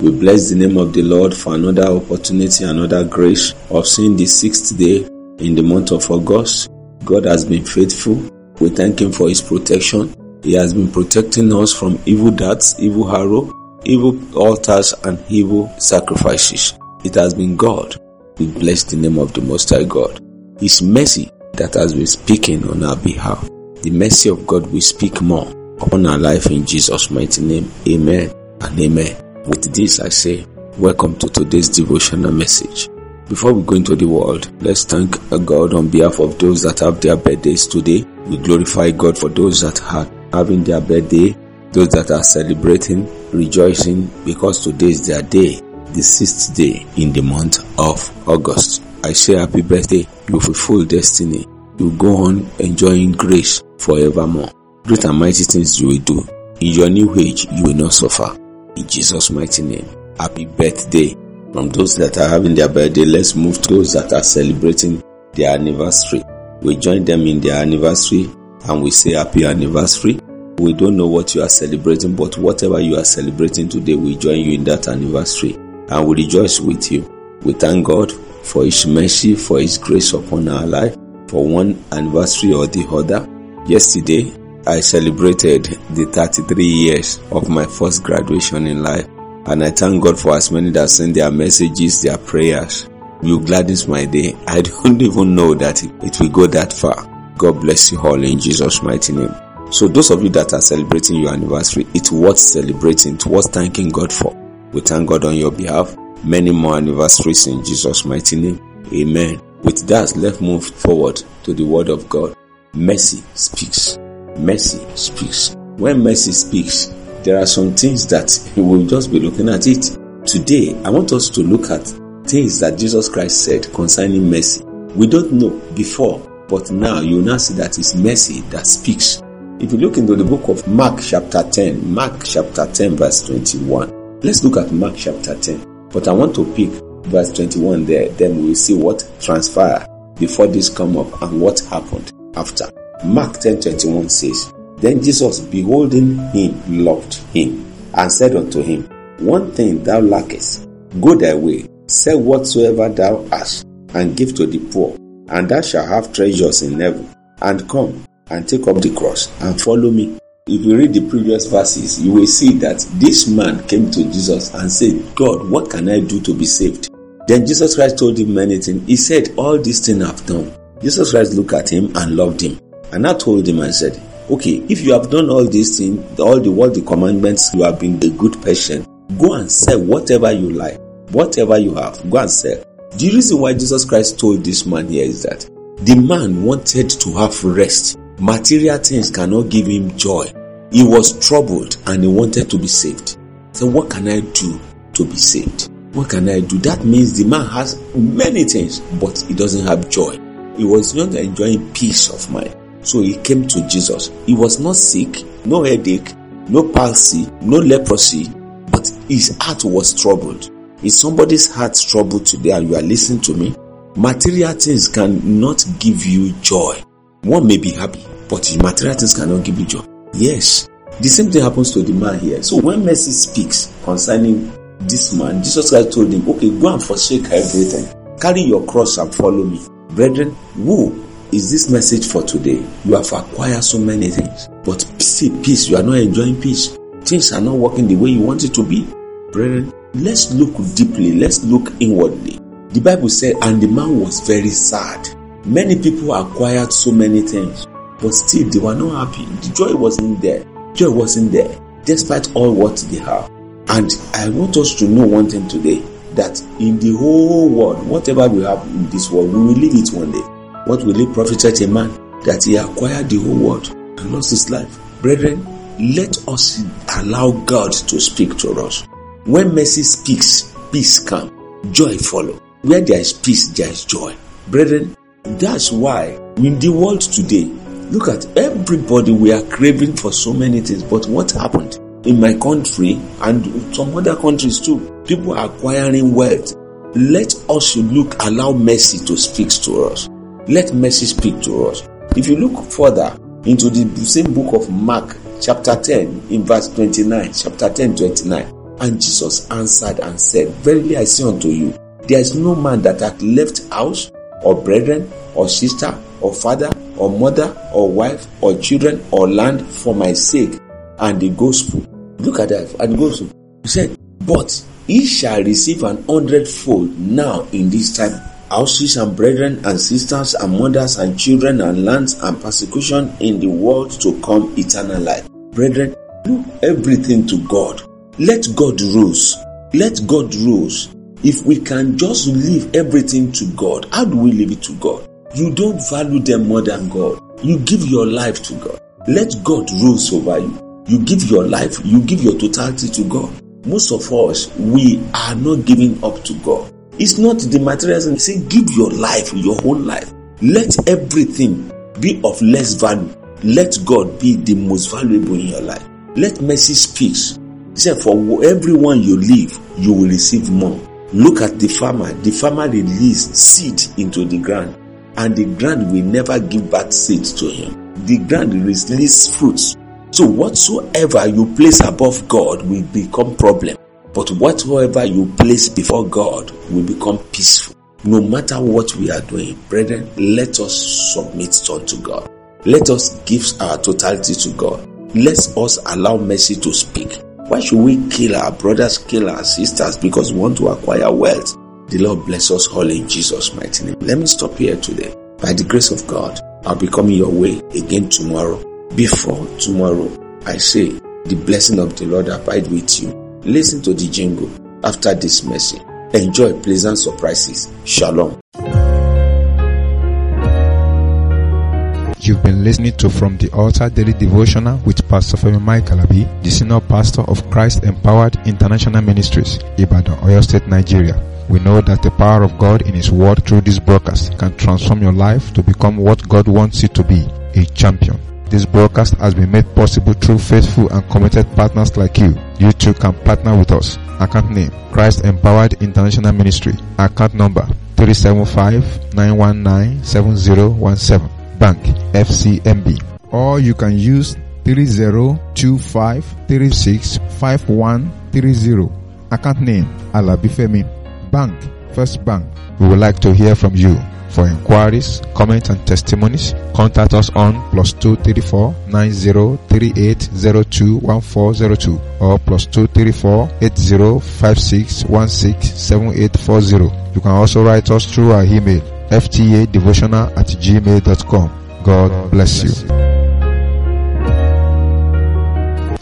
We bless the name of the Lord for another opportunity, another grace of seeing the sixth day in the month of August. God has been faithful. We thank Him for His protection. He has been protecting us from evil darts, evil arrow, evil altars, and evil sacrifices. It has been God. We bless the name of the Most High God. His mercy that has been speaking on our behalf. The mercy of God will speak more upon our life in Jesus' mighty name. Amen and amen. With this, I say, welcome to today's devotional message. Before we go into the world, let's thank God on behalf of those that have their birthdays today. We glorify God for those that are having their birthday, those that are celebrating, rejoicing, because today is their day, the sixth day in the month of August. I say happy birthday, you fulfill destiny. You go on enjoying grace forevermore. Great and mighty things you will do. In your new age, you will not suffer in Jesus' mighty name. Happy birthday. From those that are having their birthday, let's move to those that are celebrating their anniversary. We join them in their anniversary and we say happy anniversary. We don't know what you are celebrating, but whatever you are celebrating today, we join you in that anniversary and we rejoice with you. We thank God for His mercy, for His grace upon our life, for one anniversary or the other. Yesterday, I celebrated the 33 years of my first graduation in life. And I thank God for as many that send their messages, their prayers. You gladdens my day. I don't even know that it will go that far. God bless you all in Jesus' mighty name. So those of you that are celebrating your anniversary, it's worth celebrating, it's worth thanking God for. We thank God on your behalf. Many more anniversaries in Jesus' mighty name. Amen. With that, let's move forward to the word of God. Mercy speaks mercy speaks. When mercy speaks, there are some things that we will just be looking at it. Today, I want us to look at things that Jesus Christ said concerning mercy. We don't know before, but now you now see that it's mercy that speaks. If you look into the book of Mark chapter 10, Mark chapter 10 verse 21. Let's look at Mark chapter 10. But I want to pick verse 21 there, then we'll see what transpired before this come up and what happened after. Mark 10:21 says, Then Jesus, beholding him, loved him, and said unto him, One thing thou lackest, go thy way, sell whatsoever thou hast, and give to the poor, and thou shalt have treasures in heaven. And come and take up the cross and follow me. If you read the previous verses, you will see that this man came to Jesus and said, God, what can I do to be saved? Then Jesus Christ told him many things. He said, All these things I've done. Jesus Christ looked at him and loved him. And I told him, I said, okay, if you have done all these things, all the what the commandments, you have been a good person, go and sell whatever you like, whatever you have, go and sell. The reason why Jesus Christ told this man here is that the man wanted to have rest. Material things cannot give him joy. He was troubled and he wanted to be saved. So what can I do to be saved? What can I do? That means the man has many things, but he doesn't have joy. He was not enjoying peace of mind. So he came to Jesus. He was not sick, no headache, no palsy, no leprosy, but his heart was troubled. Is somebody's heart troubled today and you are listening to me? Material things cannot give you joy. One may be happy, but material things cannot give you joy. Yes. The same thing happens to the man here. So when mercy speaks concerning this man, Jesus Christ told him, okay, go and forsake everything. Carry your cross and follow me. Brethren, who is this message for today. You have acquired so many things, but see peace, you are not enjoying peace. Things are not working the way you want it to be. Brethren, let's look deeply, let's look inwardly. The Bible said, and the man was very sad. Many people acquired so many things, but still they were not happy. The joy wasn't there. Joy wasn't there, despite all what they have. And I want us to know one thing today that in the whole world, whatever we have in this world, we will leave it one day. What will it profit a man that he acquired the whole world and lost his life? Brethren, let us allow God to speak to us. When mercy speaks, peace comes, joy follows. Where there is peace, there is joy. Brethren, that's why in the world today, look at everybody, we are craving for so many things. But what happened? In my country and some other countries too, people are acquiring wealth. Let us look, allow mercy to speak to us. Let mercy speak to us. If you look further into the same book of Mark, chapter 10, in verse 29, chapter 10, 29, and Jesus answered and said, Verily I say unto you, there is no man that hath left house, or brethren, or sister, or father, or mother, or wife, or children, or land for my sake and the gospel. Look at that, and gospel. He said, But he shall receive an hundredfold now in this time houses and brethren and sisters and mothers and children and lands and persecution in the world to come eternal life. Brethren, do everything to God. Let God rule. Let God rule. If we can just leave everything to God, how do we leave it to God? You don't value them more than God. You give your life to God. Let God rule over you. You give your life, you give your totality to God. Most of us, we are not giving up to God. It's not the materialism. Say, give your life, your whole life. Let everything be of less value. Let God be the most valuable in your life. Let mercy speak. Said, For everyone you leave, you will receive more. Look at the farmer. The farmer released seed into the ground, and the ground will never give back seed to him. The ground releases fruits. So whatsoever you place above God will become problem. But whatsoever you place before God will become peaceful. No matter what we are doing, brethren, let us submit unto God. Let us give our totality to God. Let us allow mercy to speak. Why should we kill our brothers, kill our sisters because we want to acquire wealth? The Lord bless us all in Jesus' mighty name. Let me stop here today. By the grace of God, I'll be coming your way again tomorrow. Before tomorrow, I say, the blessing of the Lord abide with you. Listen to the jingle after this message. Enjoy pleasant surprises. Shalom. You've been listening to From the Altar Daily Devotional with Pastor Femi Mike Alabi, the Senior Pastor of Christ Empowered International Ministries, Ibadan, Oyo State, Nigeria. We know that the power of God in His Word through this broadcast can transform your life to become what God wants you to be, a champion. This broadcast has been made possible through faithful and committed partners like you. You too can partner with us. Account name Christ Empowered International Ministry. Account number 375-919-7017. Bank FCMB. Or you can use 3025365130. Account name Alabifemi. Bank First Bank. We would like to hear from you. For inquiries, comments, and testimonies, contact us on plus two thirty four nine zero three eight zero two one four zero two or plus two thirty four eight zero five six one six seven eight four zero. You can also write us through our email fta devotional at gmail.com. God bless you.